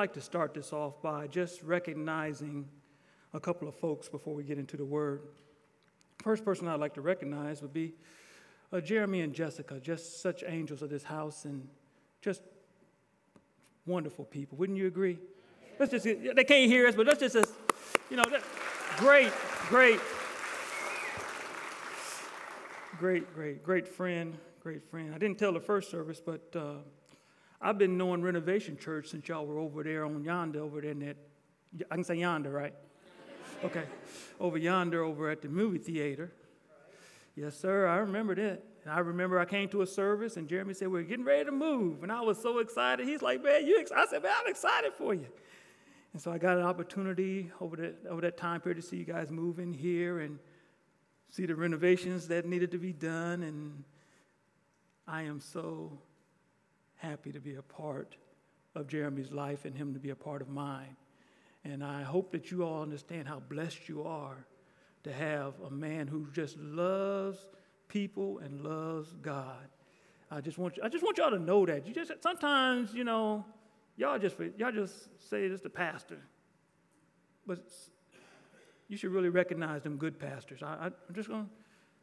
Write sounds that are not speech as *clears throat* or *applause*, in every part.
like to start this off by just recognizing a couple of folks before we get into the word. First person I'd like to recognize would be uh, Jeremy and Jessica, just such angels of this house and just wonderful people. Wouldn't you agree? Let's just, they can't hear us, but let's just, you know, great, great, great, great, great friend, great friend. I didn't tell the first service, but uh, I've been knowing Renovation Church since y'all were over there on yonder, over there in that, I can say yonder, right? Okay. Over yonder, over at the movie theater. Yes, sir, I remember that. And I remember I came to a service and Jeremy said, We're getting ready to move. And I was so excited. He's like, Man, you? I said, Man, I'm excited for you. And so I got an opportunity over that, over that time period to see you guys moving here and see the renovations that needed to be done. And I am so happy to be a part of Jeremy's life and him to be a part of mine. And I hope that you all understand how blessed you are to have a man who just loves people and loves God. I just want you, I just want y'all to know that. You just sometimes, you know, y'all just y'all just say it's the pastor, but you should really recognize them good pastors. I, am just gonna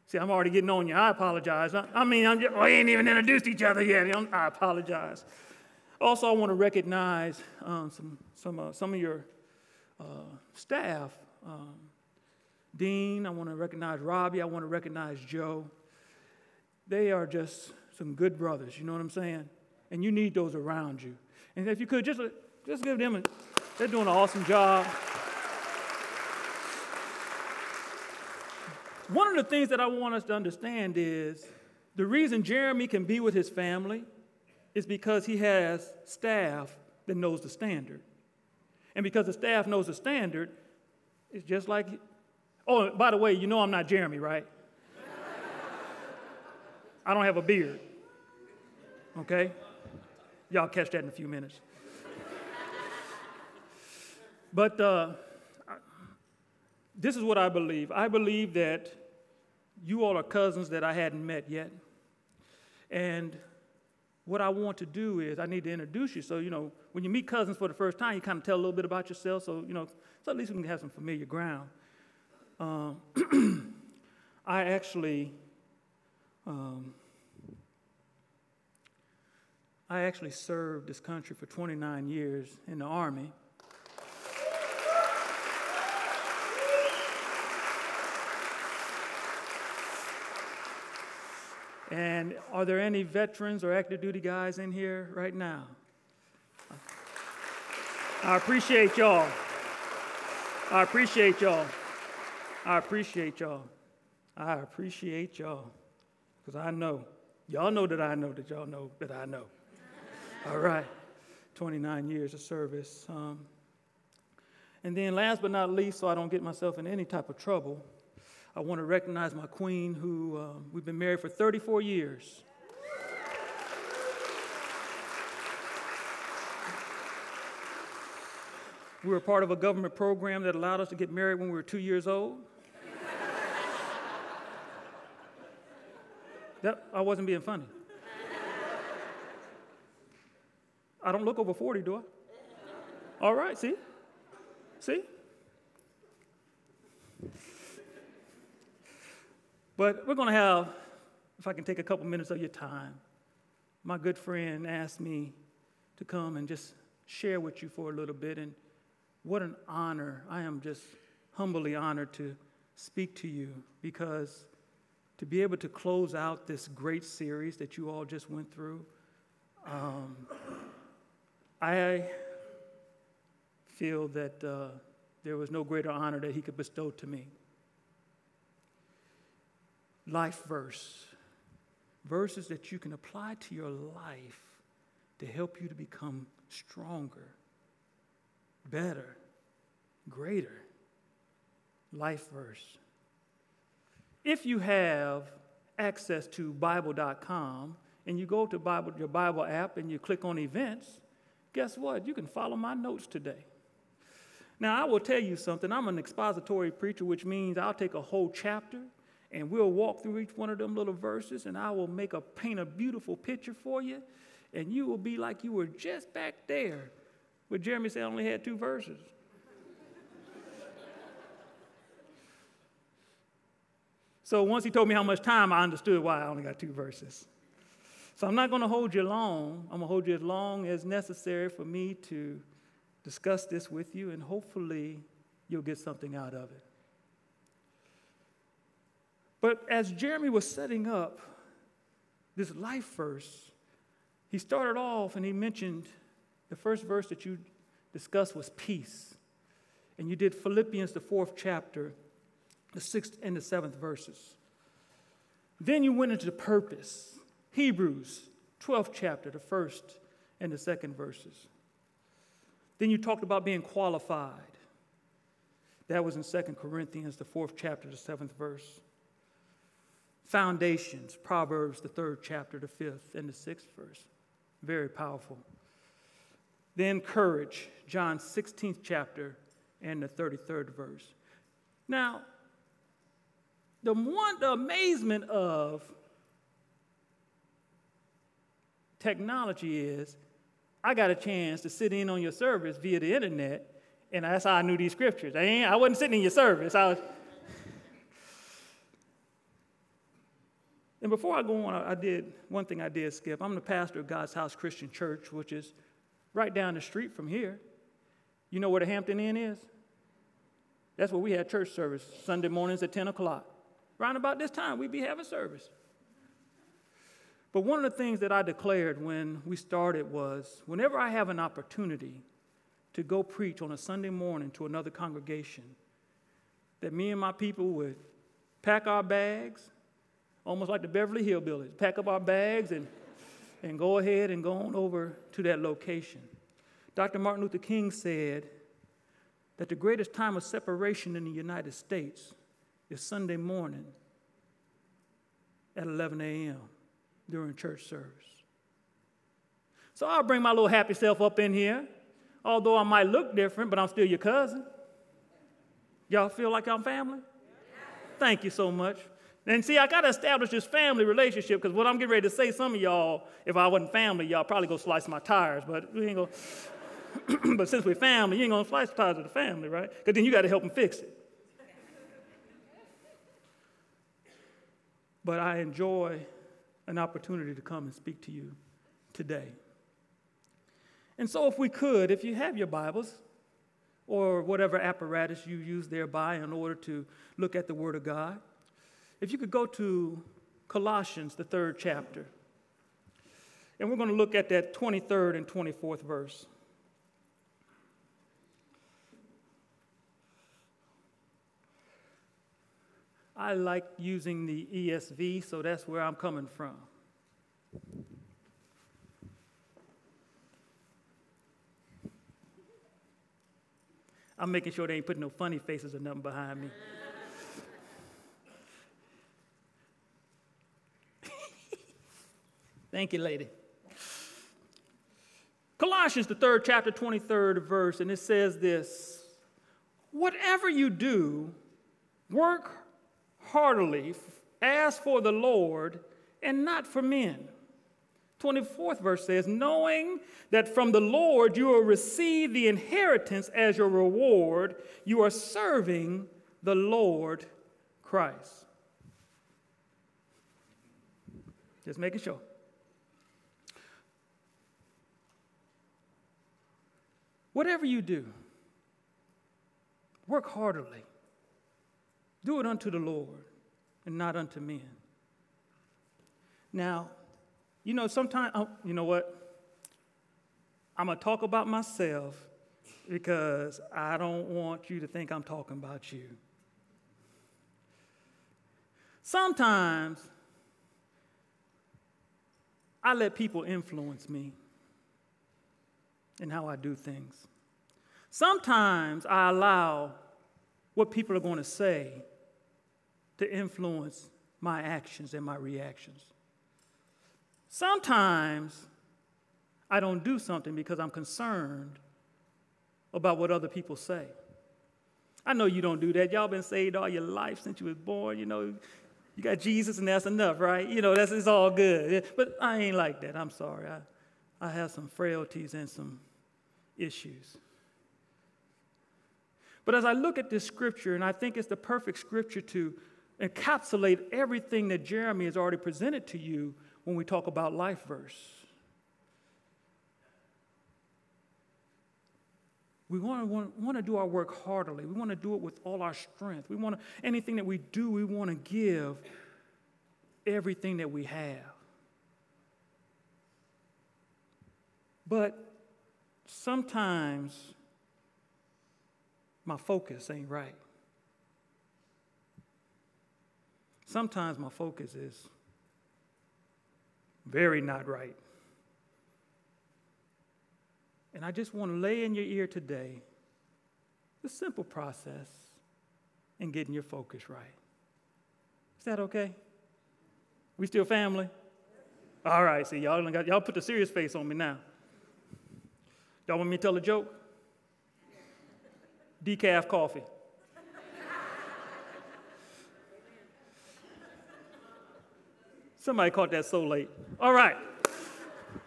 see. I'm already getting on you. I apologize. I, I mean, I'm just, we ain't even introduced each other yet. I apologize. Also, I want to recognize um, some some uh, some of your uh, staff. Um, Dean, I want to recognize Robbie, I want to recognize Joe. They are just some good brothers, you know what I'm saying? And you need those around you. And if you could, just, just give them a, they're doing an awesome job. One of the things that I want us to understand is the reason Jeremy can be with his family is because he has staff that knows the standard. And because the staff knows the standard, it's just like Oh, by the way, you know I'm not Jeremy, right? I don't have a beard. Okay? Y'all catch that in a few minutes. but uh, this is what I believe. I believe that you all are cousins that I hadn't met yet. And what I want to do is I need to introduce you. So, you know, when you meet cousins for the first time, you kind of tell a little bit about yourself. So, you know, so at least we can have some familiar ground. Um, *clears throat* I actually, um, I actually served this country for 29 years in the Army. And are there any veterans or active duty guys in here right now? I appreciate y'all. I appreciate y'all. I appreciate y'all. I appreciate y'all. Because I know, y'all know that I know that y'all know that I know. All right. 29 years of service. Um, and then, last but not least, so I don't get myself in any type of trouble, I want to recognize my queen, who uh, we've been married for 34 years. We were part of a government program that allowed us to get married when we were two years old. That, I wasn't being funny. I don't look over 40, do I? All right, see? See? But we're going to have, if I can take a couple minutes of your time, my good friend asked me to come and just share with you for a little bit. And what an honor. I am just humbly honored to speak to you because to be able to close out this great series that you all just went through. Um, I feel that uh, there was no greater honor that he could bestow to me. Life verse, verses that you can apply to your life to help you to become stronger, better, greater. Life verse. If you have access to Bible.com and you go to Bible, your Bible app and you click on events, guess what? You can follow my notes today. Now, I will tell you something. I'm an expository preacher, which means I'll take a whole chapter and we'll walk through each one of them little verses and I will make a paint a beautiful picture for you and you will be like you were just back there But Jeremy said I only had two verses. so once he told me how much time, I understood why I only got two verses. So I'm not going to hold you long. I'm going to hold you as long as necessary for me to discuss this with you, and hopefully you'll get something out of it. But as Jeremy was setting up this life verse, he started off and he mentioned the first verse that you discussed was peace. And you did Philippians, the fourth chapter, the sixth and the seventh verses. Then you went into the purpose, Hebrews, 12th chapter, the first and the second verses. Then you talked about being qualified. That was in Second Corinthians, the fourth chapter, the seventh verse. Foundations, Proverbs, the third chapter, the fifth and the sixth verse. Very powerful. Then courage, John 16th chapter and the 33rd verse. Now, the one the amazement of technology is I got a chance to sit in on your service via the internet, and that's how I knew these scriptures. I, I wasn't sitting in your service. I was And before I go on, I did one thing I did skip. I'm the pastor of God's House Christian Church, which is right down the street from here. You know where the Hampton Inn is? That's where we had church service Sunday mornings at 10 o'clock. Around about this time, we'd be having service. But one of the things that I declared when we started was whenever I have an opportunity to go preach on a Sunday morning to another congregation, that me and my people would pack our bags, almost like the Beverly Hillbillies, pack up our bags and, and go ahead and go on over to that location. Dr. Martin Luther King said that the greatest time of separation in the United States is Sunday morning at 11 a.m. during church service. So I'll bring my little happy self up in here, although I might look different, but I'm still your cousin. Y'all feel like I'm family? Thank you so much. And see, I got to establish this family relationship because what I'm getting ready to say, some of y'all, if I wasn't family, y'all probably go slice my tires, but we ain't going *clears throat* but since we're family, you ain't to slice the tires of the family, right? Because then you got to help them fix it. but I enjoy an opportunity to come and speak to you today. And so, if we could, if you have your Bibles or whatever apparatus you use thereby in order to look at the Word of God, if you could go to Colossians, the third chapter, and we're going to look at that 23rd and 24th verse. I like using the ESV, so that's where I'm coming from. I'm making sure they ain't putting no funny faces or nothing behind me. Thank you, lady. Colossians, the third chapter, 23rd verse, and it says this Whatever you do, work heartily as for the Lord and not for men. 24th verse says, knowing that from the Lord you will receive the inheritance as your reward, you are serving the Lord Christ. Just making sure. Whatever you do, work heartily do it unto the Lord and not unto men. Now, you know, sometimes, oh, you know what? I'm going to talk about myself because I don't want you to think I'm talking about you. Sometimes I let people influence me in how I do things. Sometimes I allow what people are going to say to influence my actions and my reactions. Sometimes I don't do something because I'm concerned about what other people say. I know you don't do that. Y'all been saved all your life since you was born. You know, you got Jesus and that's enough, right? You know, that's it's all good. But I ain't like that. I'm sorry. I, I have some frailties and some issues. But as I look at this scripture, and I think it's the perfect scripture to encapsulate everything that Jeremy has already presented to you when we talk about life verse. We want to, want, want to do our work heartily. We want to do it with all our strength. We want to, anything that we do, we want to give everything that we have. But sometimes my focus ain't right. Sometimes my focus is very not right. And I just want to lay in your ear today the simple process in getting your focus right. Is that okay? We still family? All right, see, y'all, got, y'all put the serious face on me now. Y'all want me to tell a joke? Decaf coffee. Somebody caught that so late. All right,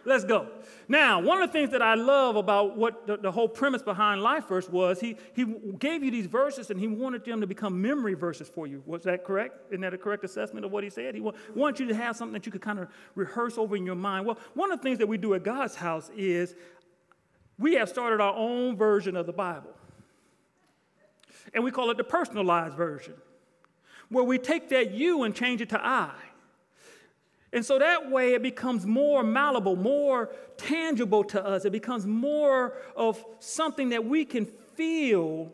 let's go. Now, one of the things that I love about what the, the, whole premise behind Life Verse was he, he gave you these verses and he wanted them to become memory verses for you. Was that correct? Isn't that a correct assessment of what he said? He wa- wanted you to have something that you could kind of rehearse over in your mind. Well, one of the things that we do at God's house is we have started our own version of the Bible. And we call it the personalized version, where we take that you and change it to I. And so that way it becomes more malleable, more tangible to us. It becomes more of something that we can feel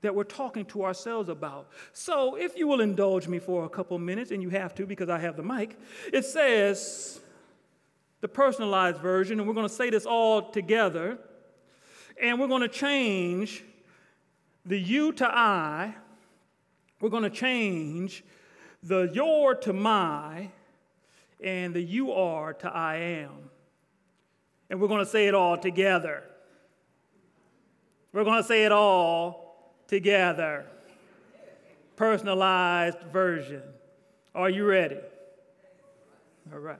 that we're talking to ourselves about. So if you will indulge me for a couple minutes, and you have to because I have the mic, it says the personalized version, and we're going to say this all together, and we're going to change the you to I. We're going to change the your to my, and the you are to I am. And we're going to say it all together. We're going to say it all together. Personalized version. Are you ready? All right.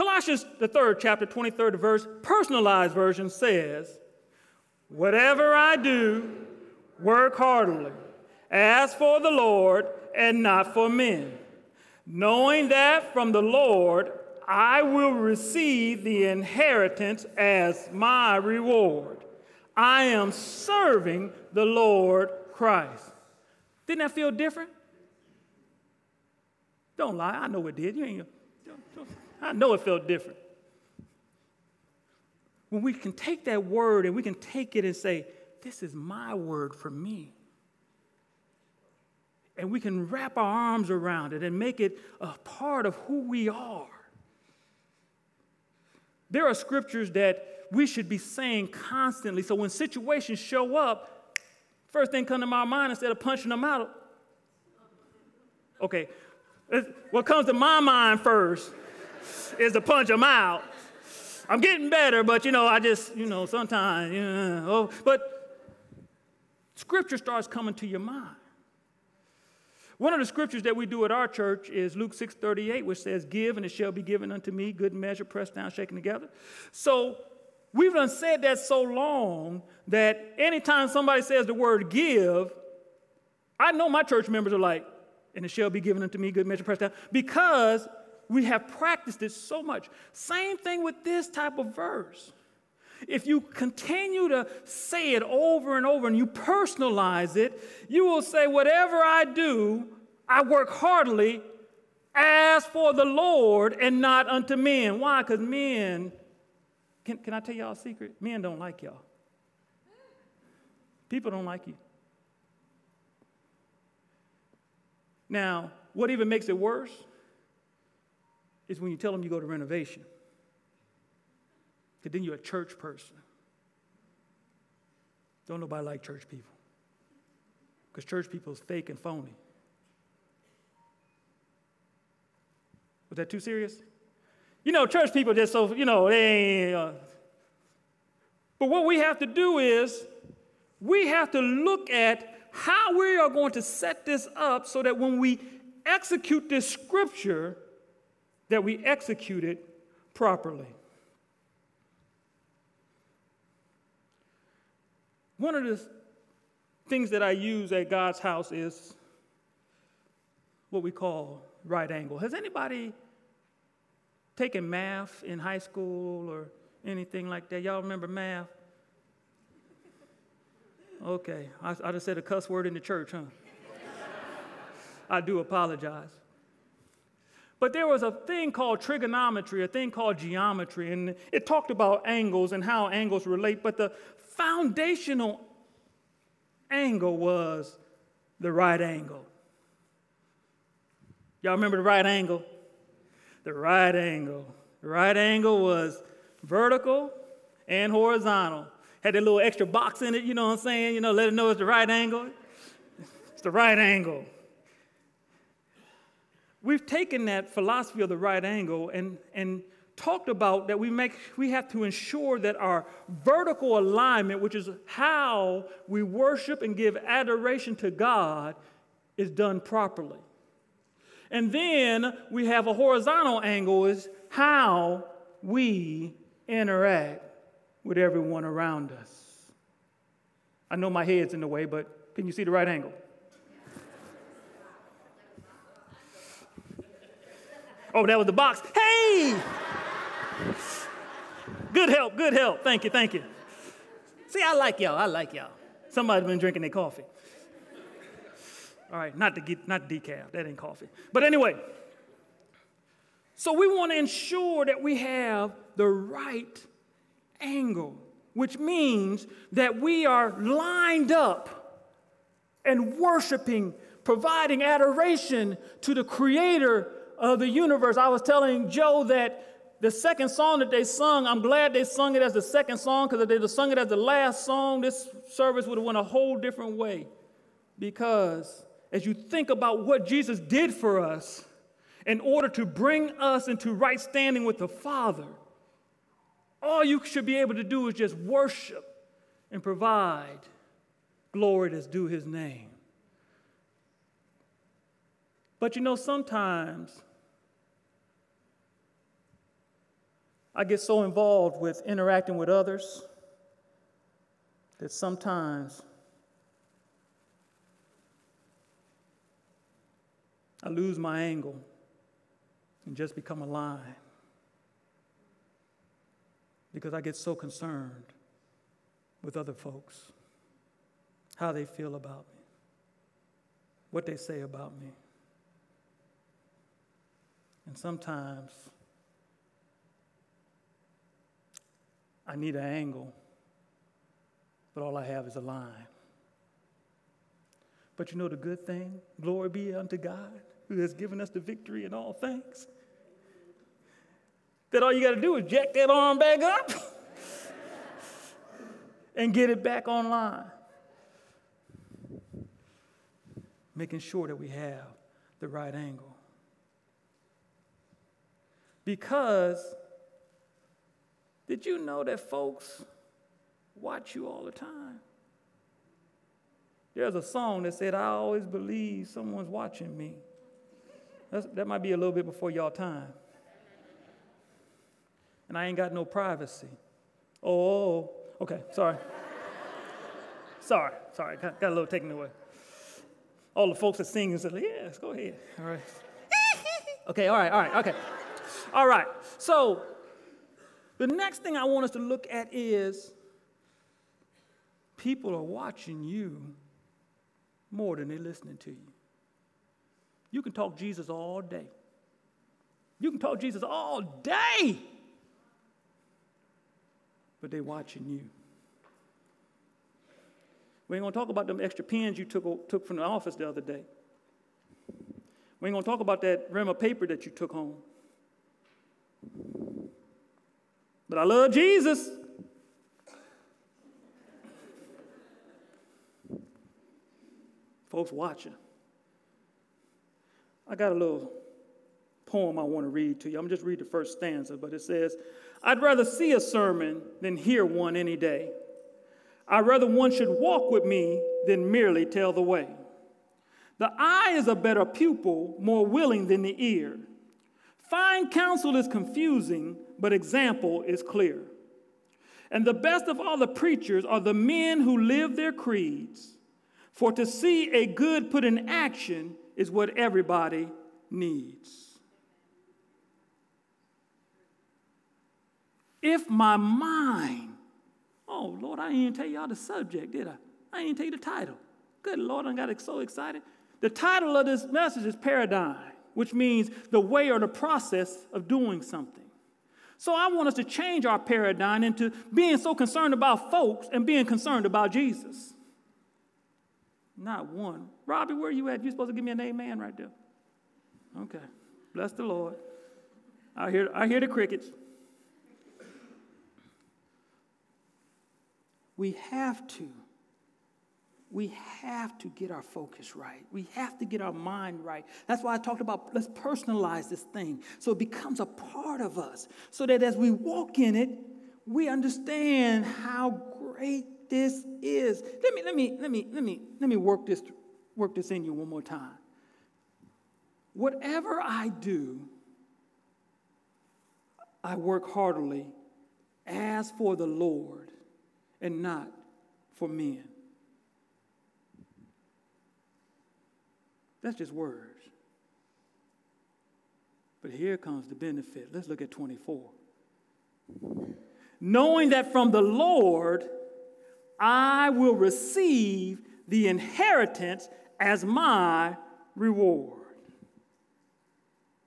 Colossians, the third chapter, 23rd verse, personalized version says, Whatever I do, work heartily, as for the Lord and not for men, knowing that from the Lord I will receive the inheritance as my reward. I am serving the Lord Christ. Didn't that feel different? Don't lie, I know it did. You ain't, I know it felt different. When we can take that word and we can take it and say, This is my word for me and we can wrap our arms around it and make it a part of who we are. There are scriptures that we should be saying constantly. So when situations show up, first thing come to my mind instead of punching them out. Okay, what comes to my mind first is to punch them out. I'm getting better, but you know, I just, you know, sometimes, you know, oh, but scripture starts coming to your mind. One of the scriptures that we do at our church is Luke 6:38, which says, Give and it shall be given unto me, good measure, pressed down, shaken together. So we've done said that so long that anytime somebody says the word give, I know my church members are like, and it shall be given unto me, good measure, pressed down, because we have practiced it so much. Same thing with this type of verse. If you continue to say it over and over and you personalize it, you will say, Whatever I do, I work heartily as for the Lord and not unto men. Why? Because men, can, can I tell y'all a secret? Men don't like y'all. People don't like you. Now, what even makes it worse is when you tell them you go to renovation. Because then you're a church person. Don't nobody like church people. Because church people is fake and phony. Was that too serious? You know, church people just so, you know, they. Uh... But what we have to do is we have to look at how we are going to set this up so that when we execute this scripture, that we execute it properly. one of the things that I use at God's house is what we call right angle. Has anybody taken math in high school or anything like that? Y'all remember math? Okay, I, I just said a cuss word in the church, huh? *laughs* I do apologize. But there was a thing called trigonometry, a thing called geometry, and it talked about angles and how angles relate. But the foundational angle was the right angle. Y'all remember the right angle? The right angle. The right angle was vertical and horizontal. Had that little extra box in it, you know what I'm saying? You know, let it know it's the right angle. It's the right angle. We've taken that philosophy of the right angle and, and talked about that we make we have to ensure that our vertical alignment, which is how we worship and give adoration to God, is done properly. And then we have a horizontal angle is how we interact with everyone around us. I know my head's in the way, but can you see the right angle? Oh, that was the box. Hey! Good help, good help. Thank you, thank you. See, I like y'all. I like y'all. Somebody's been drinking their coffee. All right, not the, not decaf. That ain't coffee. But anyway, so we want to ensure that we have the right angle, which means that we are lined up and worshiping, providing adoration to the creator of the universe. I was telling Joe that the second song that they sung, I'm glad they sung it as the second song because if they'd have sung it as the last song, this service would have went a whole different way. Because as you think about what Jesus did for us in order to bring us into right standing with the Father, all you should be able to do is just worship and provide glory that's due his name. But you know, sometimes I get so involved with interacting with others that sometimes I lose my angle and just become a line because I get so concerned with other folks, how they feel about me, what they say about me. And sometimes I need an angle, but all I have is a line. But you know the good thing? Glory be unto God who has given us the victory in all things. That all you got to do is jack that arm back up *laughs* and get it back online. Making sure that we have the right angle. Because did you know that folks watch you all the time? There's a song that said, I always believe someone's watching me. That's, that might be a little bit before y'all time. And I ain't got no privacy. Oh, okay, sorry. sorry, sorry, got, got, a little taken away. All the folks that sing said, yes, go ahead. All right. *laughs* okay, all right, all right, okay. All right, so the next thing I want us to look at is people are watching you more than they're listening to you. You can talk Jesus all day. You can talk Jesus all day, but they're watching you. We ain't gonna talk about them extra pens you took, took from the office the other day. We ain't gonna talk about that rim of paper that you took home. But I love Jesus. Folks watching. I got a little poem I want to read to you. I'm just read the first stanza, but it says, I'd rather see a sermon than hear one any day. I'd rather one should walk with me than merely tell the way. The eye is a better pupil, more willing than the ear. Fine counsel is confusing, but example is clear. And the best of all the preachers are the men who live their creeds. For to see a good put in action is what everybody needs. If my mind, oh Lord, I didn't even tell y'all the subject, did I? I didn't even tell you the title. Good Lord, I got so excited. The title of this message is Paradigm, which means the way or the process of doing something. So I want us to change our paradigm into being so concerned about folks and being concerned about Jesus. Not one. Robbie, where are you at? You're supposed to give me an amen right there. Okay. Bless the Lord. I hear, I hear the crickets. We have to we have to get our focus right. We have to get our mind right. That's why I talked about let's personalize this thing so it becomes a part of us, so that as we walk in it, we understand how great this is. Let me let me let me let me let me work this work this in you one more time. Whatever I do, I work heartily as for the Lord and not for men. That's just words. But here comes the benefit. Let's look at 24. Knowing that from the Lord I will receive the inheritance as my reward.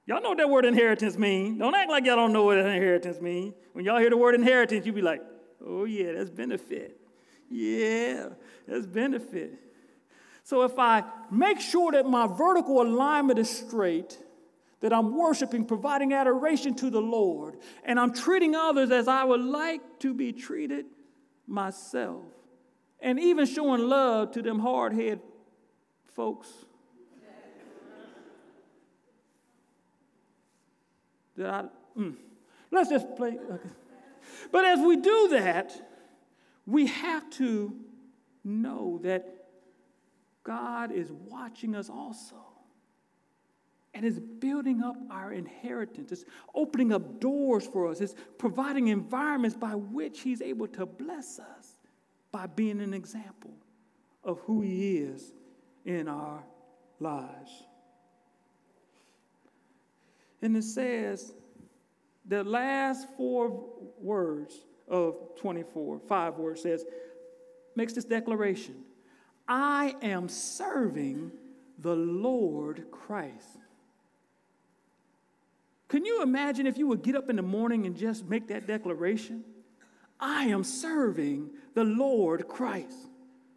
Y'all know what that word inheritance means. Don't act like y'all don't know what inheritance means. When y'all hear the word inheritance, you be like, oh yeah, that's benefit. Yeah, that's benefit. So if I make sure that my vertical alignment is straight, that I'm worshiping, providing adoration to the Lord, and I'm treating others as I would like to be treated myself, and even showing love to them hard head folks. that I, mm, let's just play. Okay. But as we do that, we have to know that God is watching us also and is building up our inheritance. It's opening up doors for us. It's providing environments by which He's able to bless us by being an example of who He is in our lives. And it says, the last four words of 24, five words says, makes this declaration I am serving the Lord Christ. Can you imagine if you would get up in the morning and just make that declaration? I am serving the Lord Christ.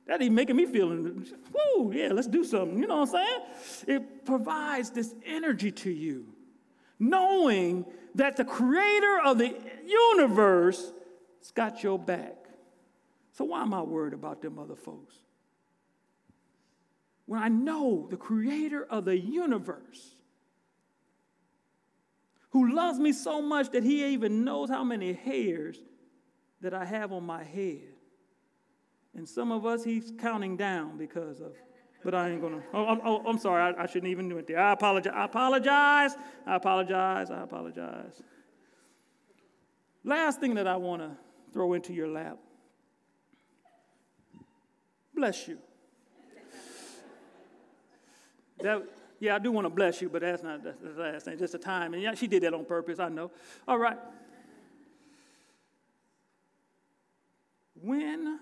That even making me feel, whoo, yeah, let's do something. You know what I'm saying? It provides this energy to you, knowing that the creator of the universe has got your back. So why am I worried about them other folks? When I know the creator of the universe, who loves me so much that he even knows how many hairs that I have on my head. And some of us, he's counting down because of, but I ain't gonna, oh, oh I'm sorry, I, I, shouldn't even do it there. I apologize, I apologize, I apologize, I apologize. Last thing that I wanna throw into your lap bless you. That, yeah, I do want to bless you, but that's not the last thing. Just a time. And yeah, she did that on purpose, I know. All right. When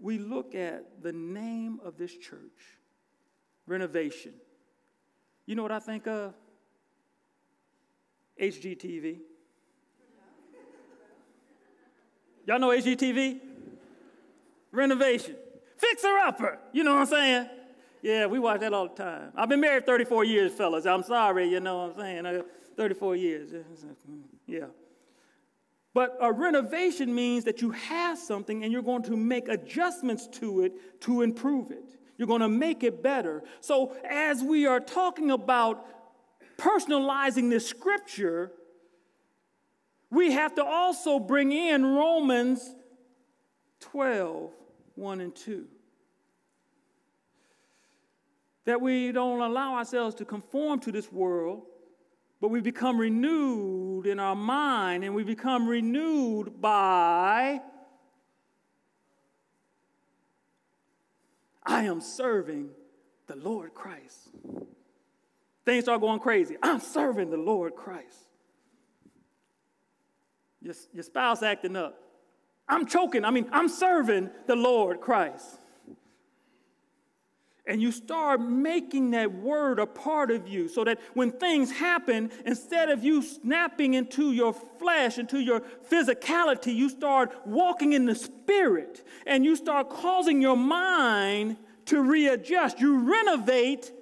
we look at the name of this church, renovation, you know what I think of? HGTV. Y'all know HGTV? Renovation. Fixer upper. You know what I'm saying? Yeah, we watch that all the time. I've been married 34 years, fellas. I'm sorry, you know what I'm saying? Uh, 34 years. *laughs* Yeah. But a renovation means that you have something and you're going to make adjustments to it to improve it. You're going to make it better. So, as we are talking about personalizing this scripture, we have to also bring in Romans 12, 1 and 2 that we don't allow ourselves to conform to this world, but we become renewed in our mind and we become renewed by I am serving the Lord Christ. Things start going crazy. I'm serving the Lord Christ. Your, your spouse acting up. I'm choking. I mean, I'm serving the Lord Christ and you start making that word a part of you so that when things happen, instead of you snapping into your flesh, into your physicality, you start walking in the spirit and you start causing your mind to readjust. You renovate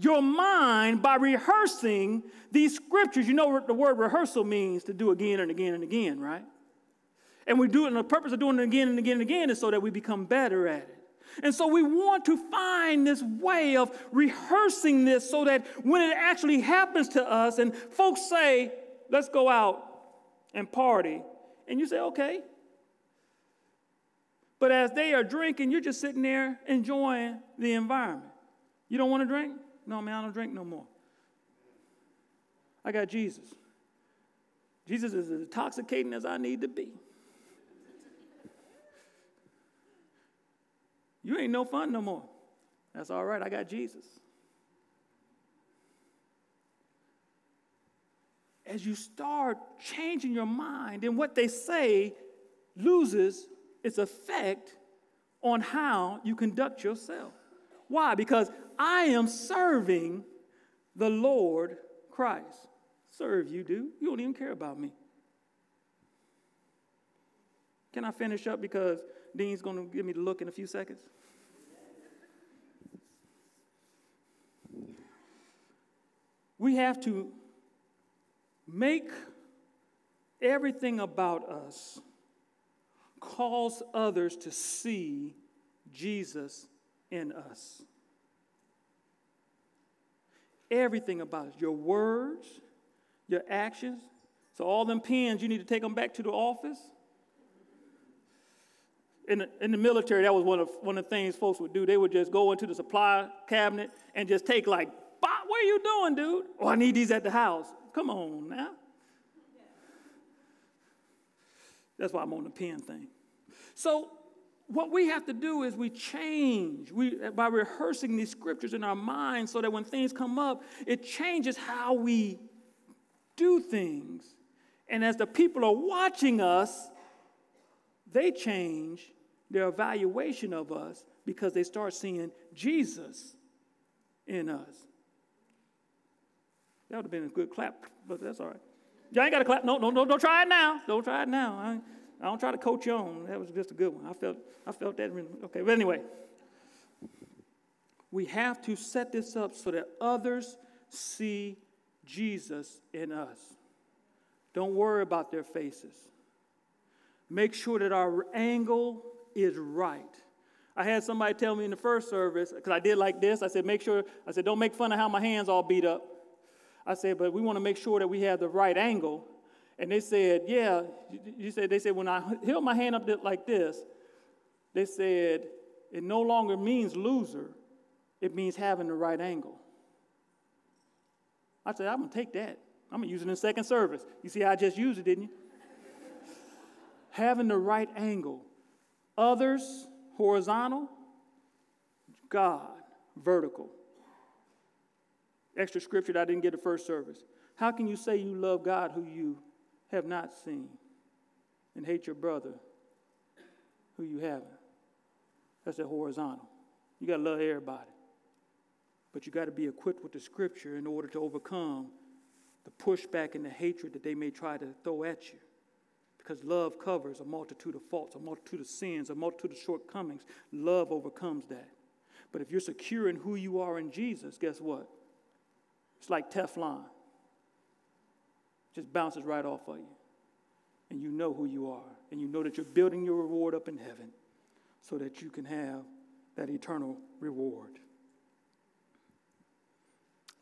your mind by rehearsing these scriptures. You know what the word rehearsal means to do again and again and again, right? And we do it, and the purpose of doing it again and again and again is so that we become better at it. And so we want to find this way of rehearsing this so that when it actually happens to us and folks say, let's go out and party, and you say, okay. But as they are drinking, you're just sitting there enjoying the environment. You don't want to drink? No, man, I don't drink no more. I got Jesus. Jesus is as intoxicating as I need to be. You ain't no fun no more. That's all right, I got Jesus. As you start changing your mind, and what they say loses its effect on how you conduct yourself. Why? Because I am serving the Lord Christ. Serve you, do. You don't even care about me. Can I finish up because Dean's going to give me the look in a few seconds? We have to make everything about us cause others to see Jesus in us. Everything about us, your words, your actions. So, all them pens, you need to take them back to the office. In the, in the military, that was one of, one of the things folks would do. They would just go into the supply cabinet and just take like are you doing, dude? Oh, I need these at the house. Come on now. That's why I'm on the pen thing. So, what we have to do is we change we, by rehearsing these scriptures in our minds so that when things come up, it changes how we do things. And as the people are watching us, they change their evaluation of us because they start seeing Jesus in us. That would have been a good clap, but that's all right. Y'all ain't got to clap. No, no, no, don't try it now. Don't try it now. I, I don't try to coach you on. That was just a good one. I felt, I felt that. Okay, but anyway, we have to set this up so that others see Jesus in us. Don't worry about their faces. Make sure that our angle is right. I had somebody tell me in the first service, because I did like this, I said, make sure, I said, don't make fun of how my hands all beat up. I said, but we want to make sure that we have the right angle. And they said, yeah. You said they said when I held my hand up like this, they said it no longer means loser. It means having the right angle. I said, I'm gonna take that. I'm gonna use it in second service. You see, I just used it, didn't you? *laughs* having the right angle. Others horizontal, God vertical extra scripture that I didn't get the first service. How can you say you love God who you have not seen and hate your brother who you haven't? That's the horizontal. You got to love everybody. But you got to be equipped with the scripture in order to overcome the pushback and the hatred that they may try to throw at you. Because love covers a multitude of faults, a multitude of sins, a multitude of shortcomings. Love overcomes that. But if you're secure in who you are in Jesus, guess what? It's like Teflon. Just bounces right off of you. And you know who you are. And you know that you're building your reward up in heaven so that you can have that eternal reward.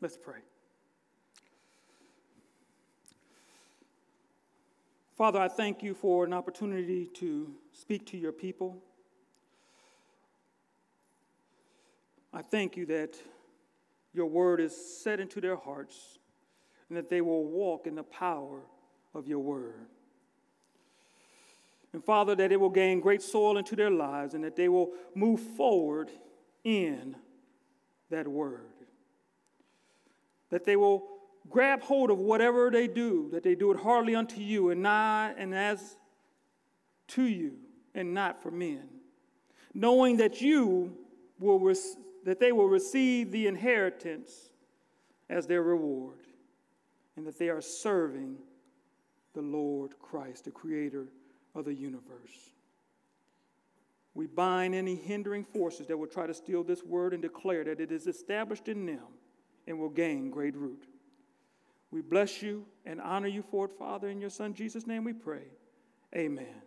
Let's pray. Father, I thank you for an opportunity to speak to your people. I thank you that your word is set into their hearts. and that they will walk in the power of your word. And Father, that it will gain great soil into their lives and that they will move forward in that word. That they will grab hold of whatever they do, that they do it heartily unto you and not and as to you and not for men. Knowing that you will that they will receive the inheritance as their reward, and that they are serving the Lord Christ, the creator of the universe. We bind any hindering forces that will try to steal this word and declare that it is established in them and will gain great root. We bless you and honor you for it, Father. In your Son Jesus' name we pray. Amen.